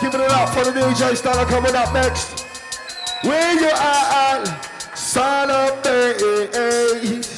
Giving it up for the DJ Styler coming up next. Where you at? Sign up, babe.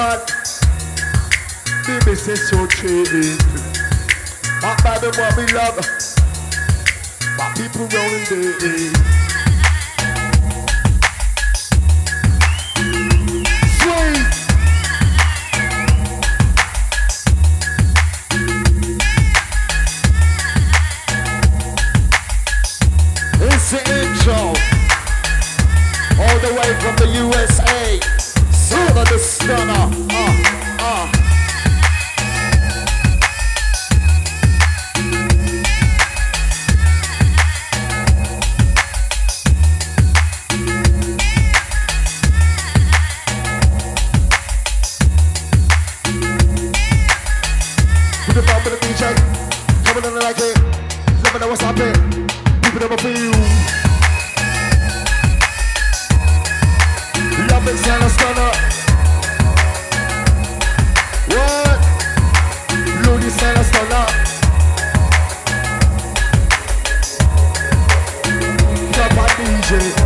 man. The missus so cheating. My by the mommy love. My people rolling day. Remember that what's happening. Keep it up for you. Love it, Santa Stunna. What? Looney Drop my DJ.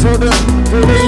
to the, to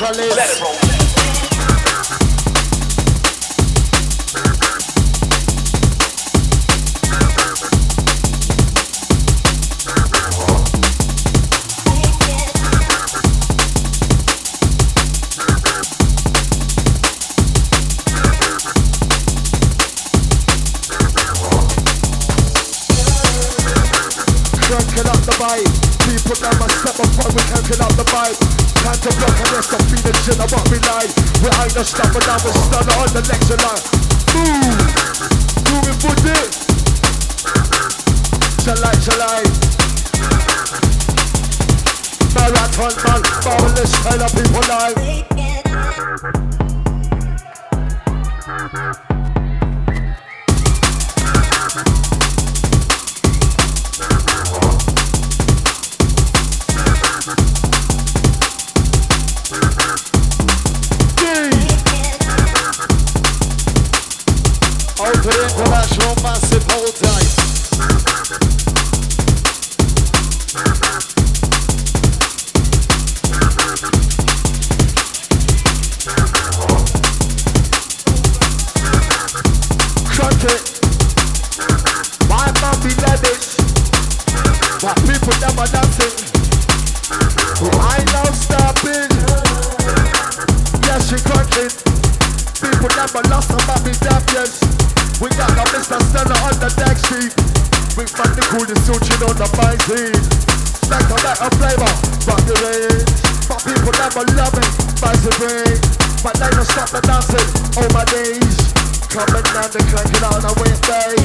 man Out to the international massive hotel. please. Like a light of flavor, rock the rings. My people never love me, fancy ring. My name will stop the dancing on my knees. Coming down the clanking on a Wednesday.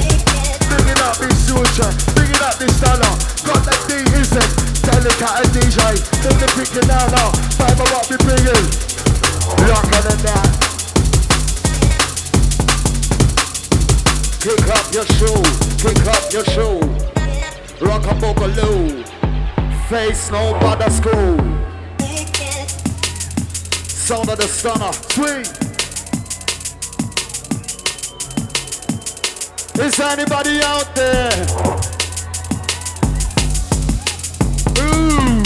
Bringing up this future, bringing up this dollar. Got the D is it, delicate and DJ. Bring the picking down now, five of what we bringing. Longer than that. Pick up your shoe, pick up your shoe. Rock a boogaloo. Face no bother school. Sound of the Stunna. Sweet. Is anybody out there? Ooh.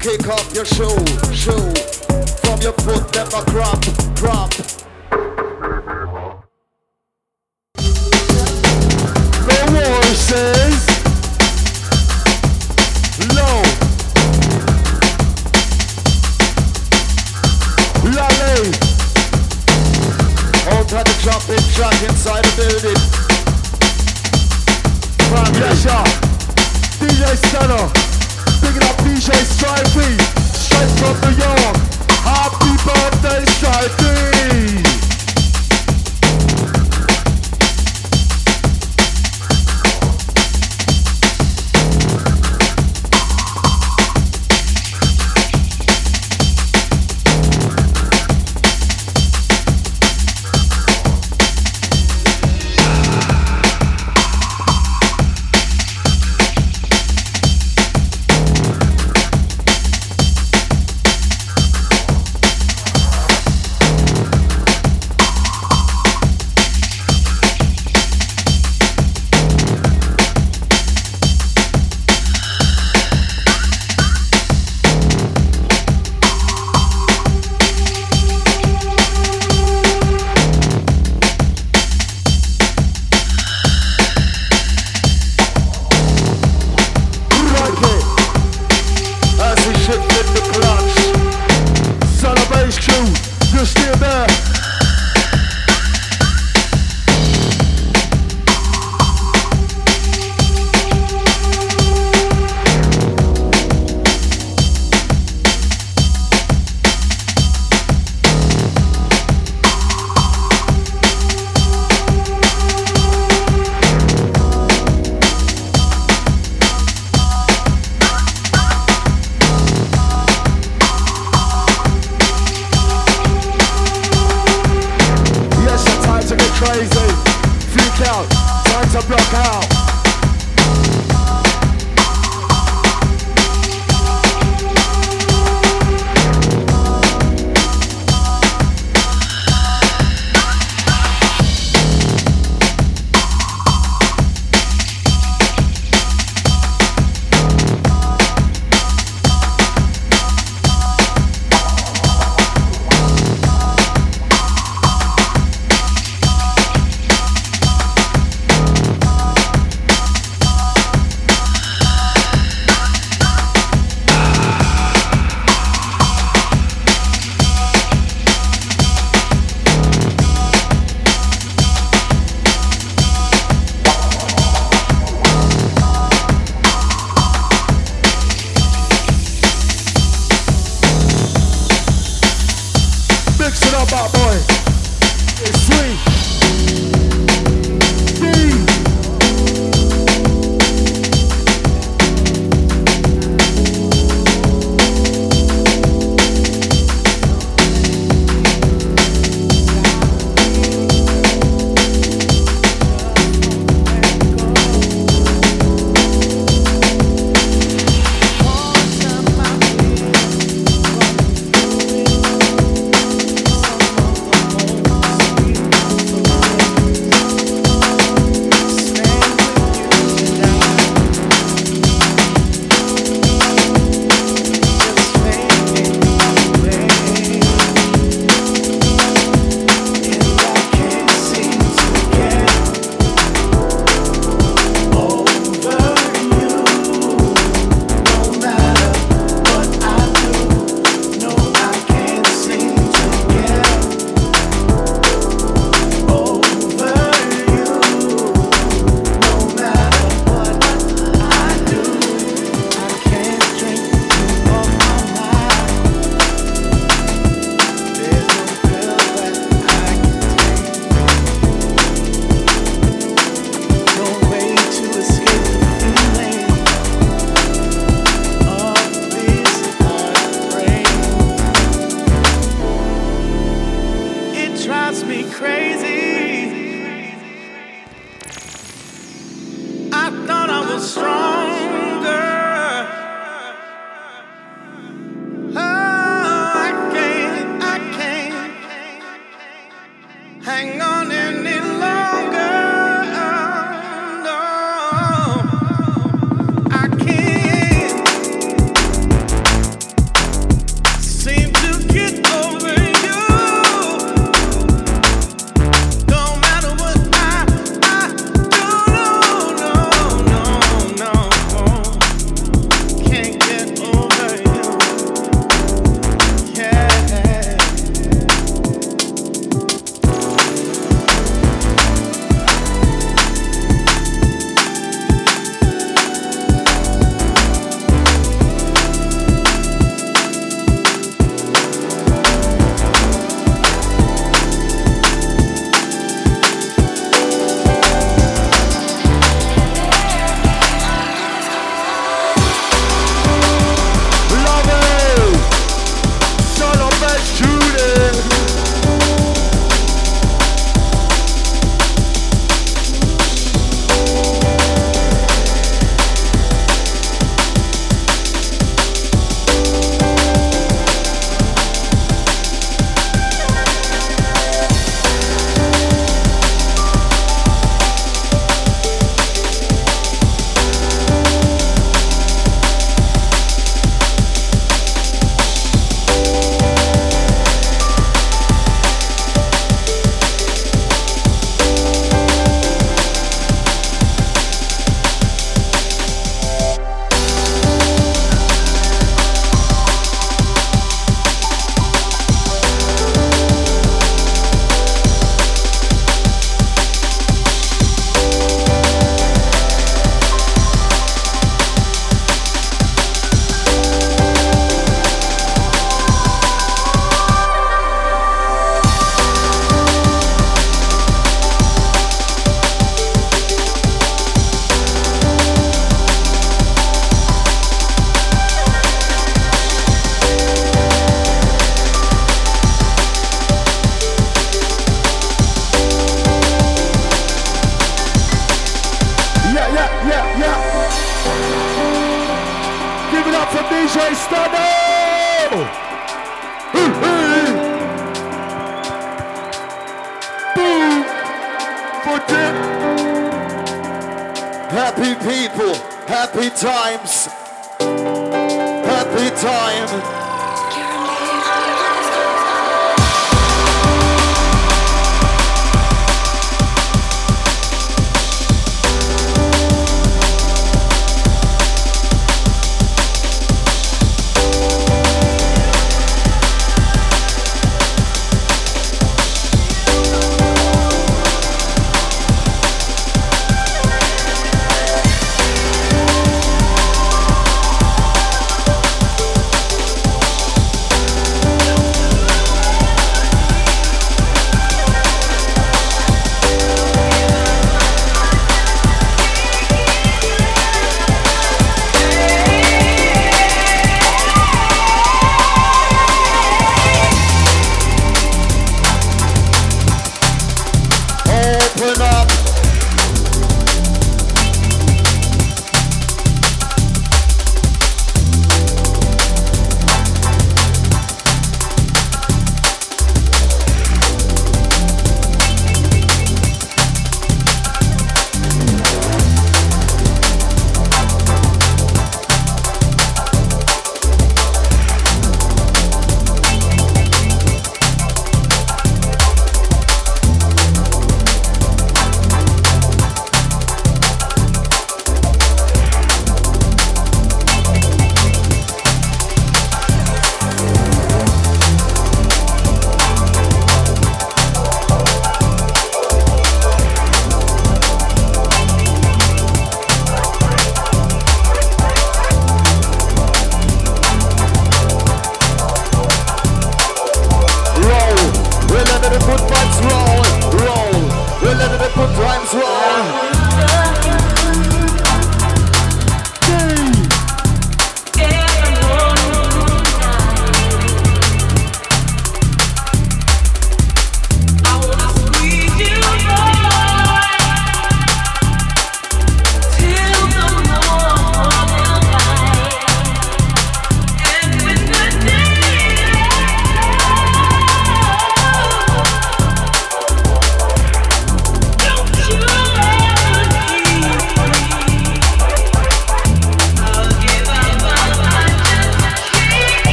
Kick off your shoe, shoe. From your foot, never crop, crop. they strive to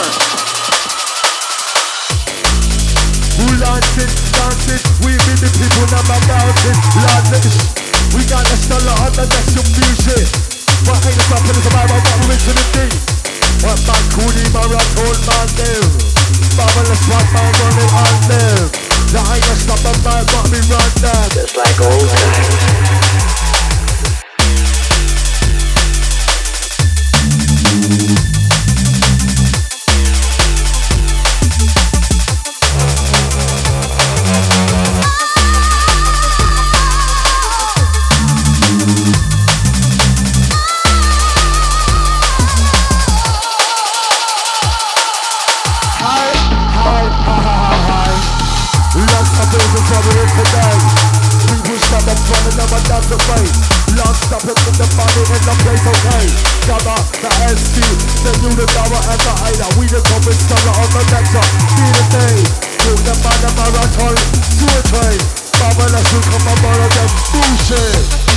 goes there? Who dancing, dancing? We be the people that are dancing. Lord, we got the stellar on the next music. But ain't the us about what we're into the thing. What man do? Marvelous what man running on. The stop the got me run. Just like old times. happens when the money in the place, okay? Gather the SG, the new, the dollar, and the hater. We the top installer on the nectar. Be the day, do the man a marathon, to a train. Let's come and borrow them bullshit.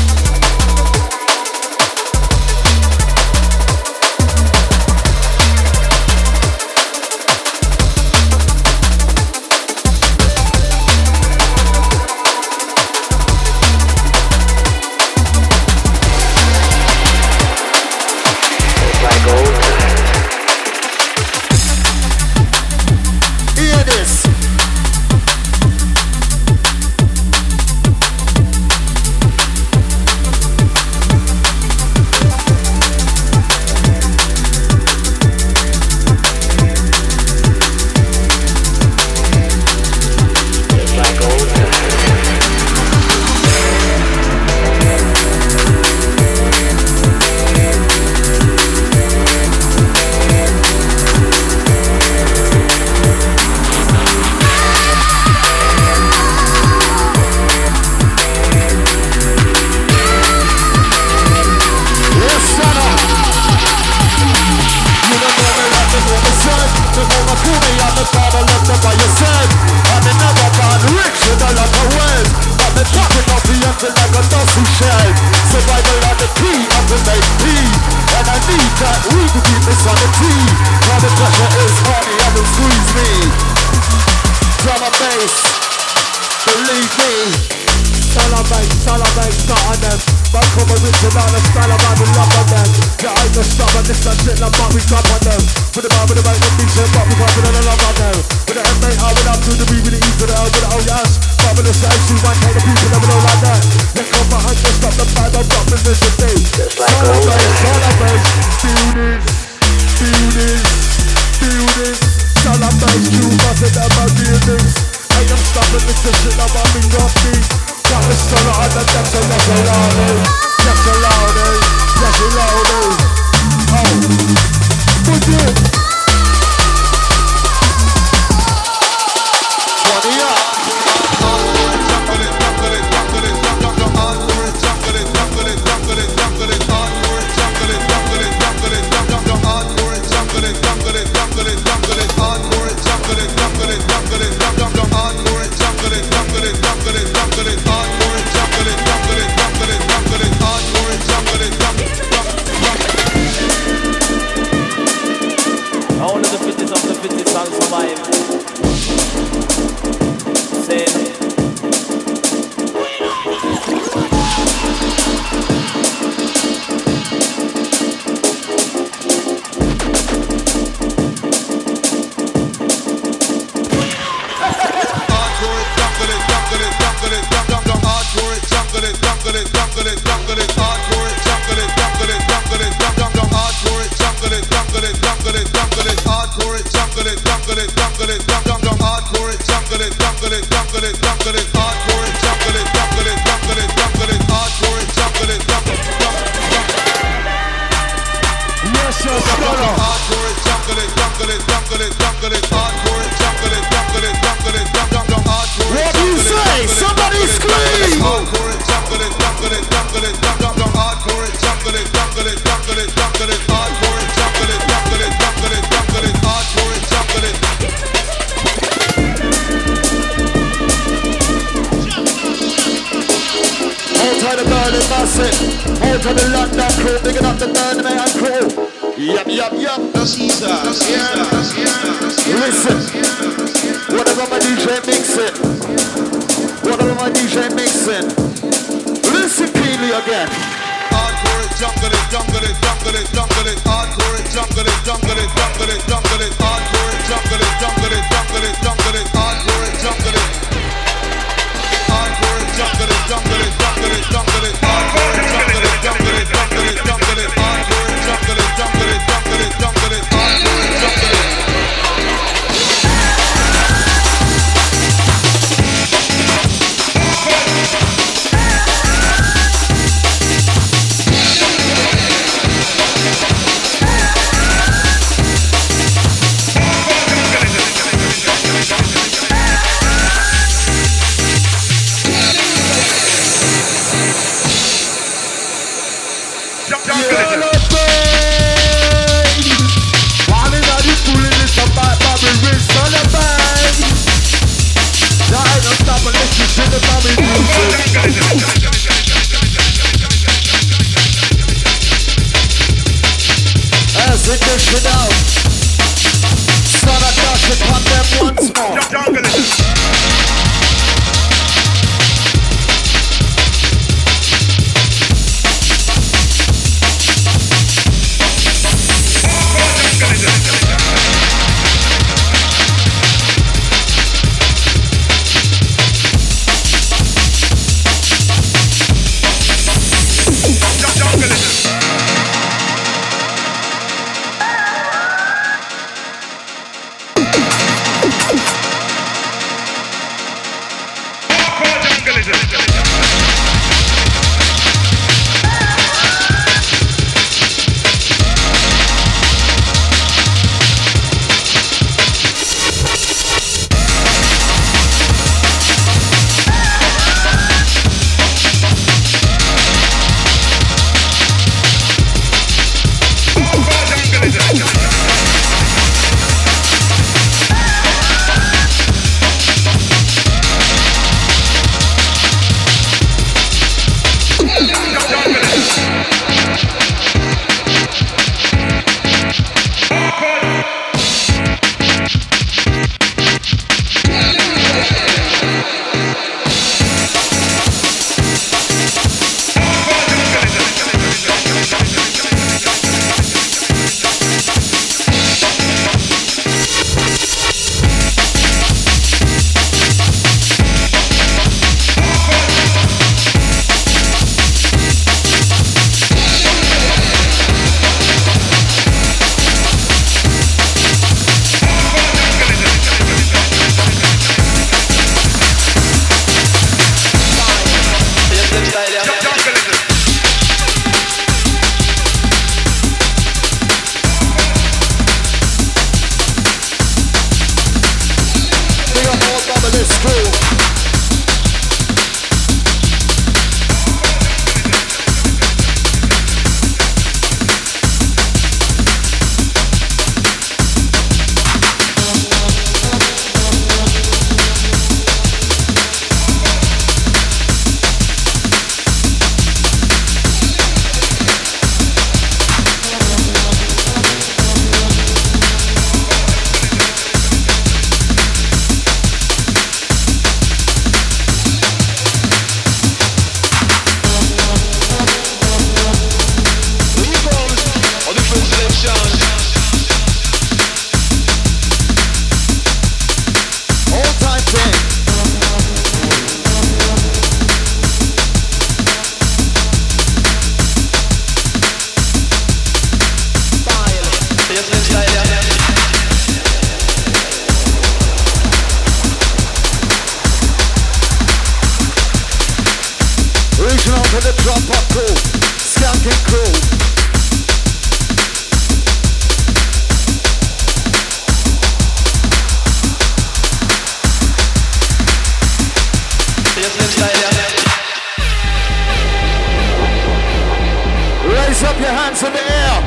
Hands in the air.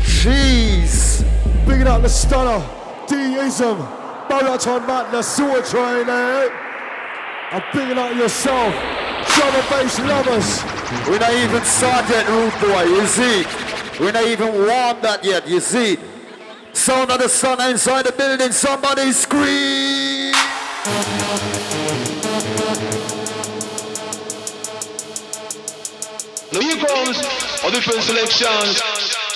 Jeez. Big it up the Stunna. D-ism. Marathon man, the sewer train, eh? I'm thinking out yourself. Drum and bass lovers. We're not even started yet, rude boy, you see? We're not even warm that yet, you see? Sound of the sun inside the building, somebody scream! Now here comes a different selection.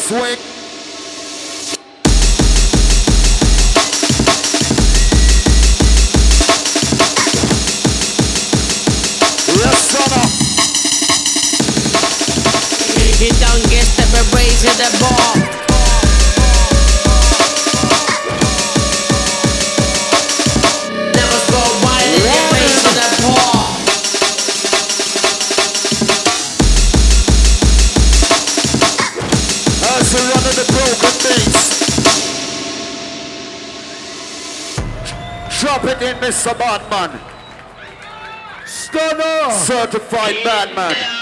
next week. Yes, you don't get the raise it. Mr. Batman. Stunna. Certified Batman.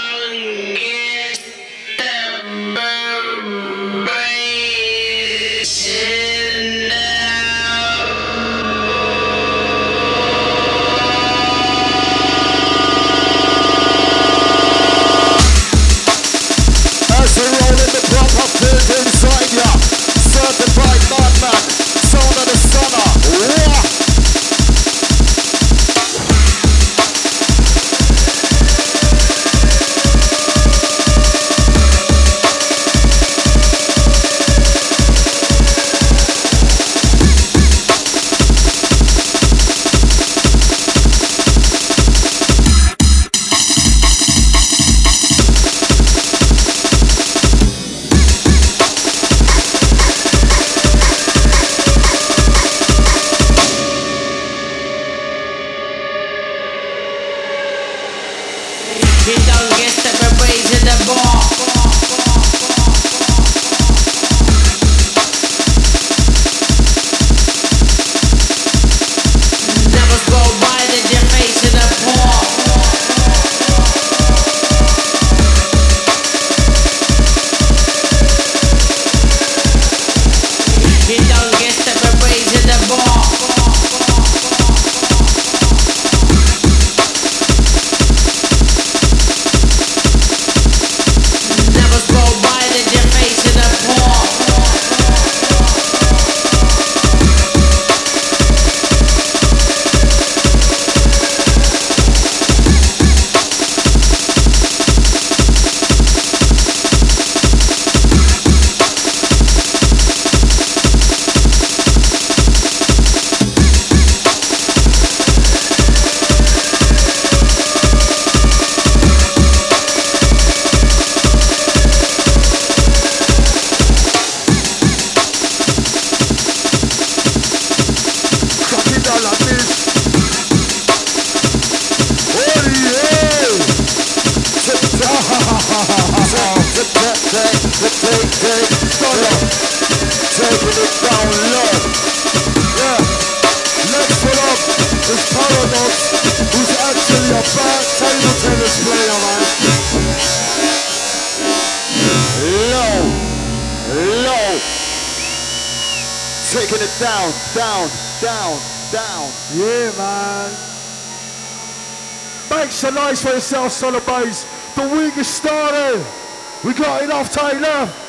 Tight left, tight left.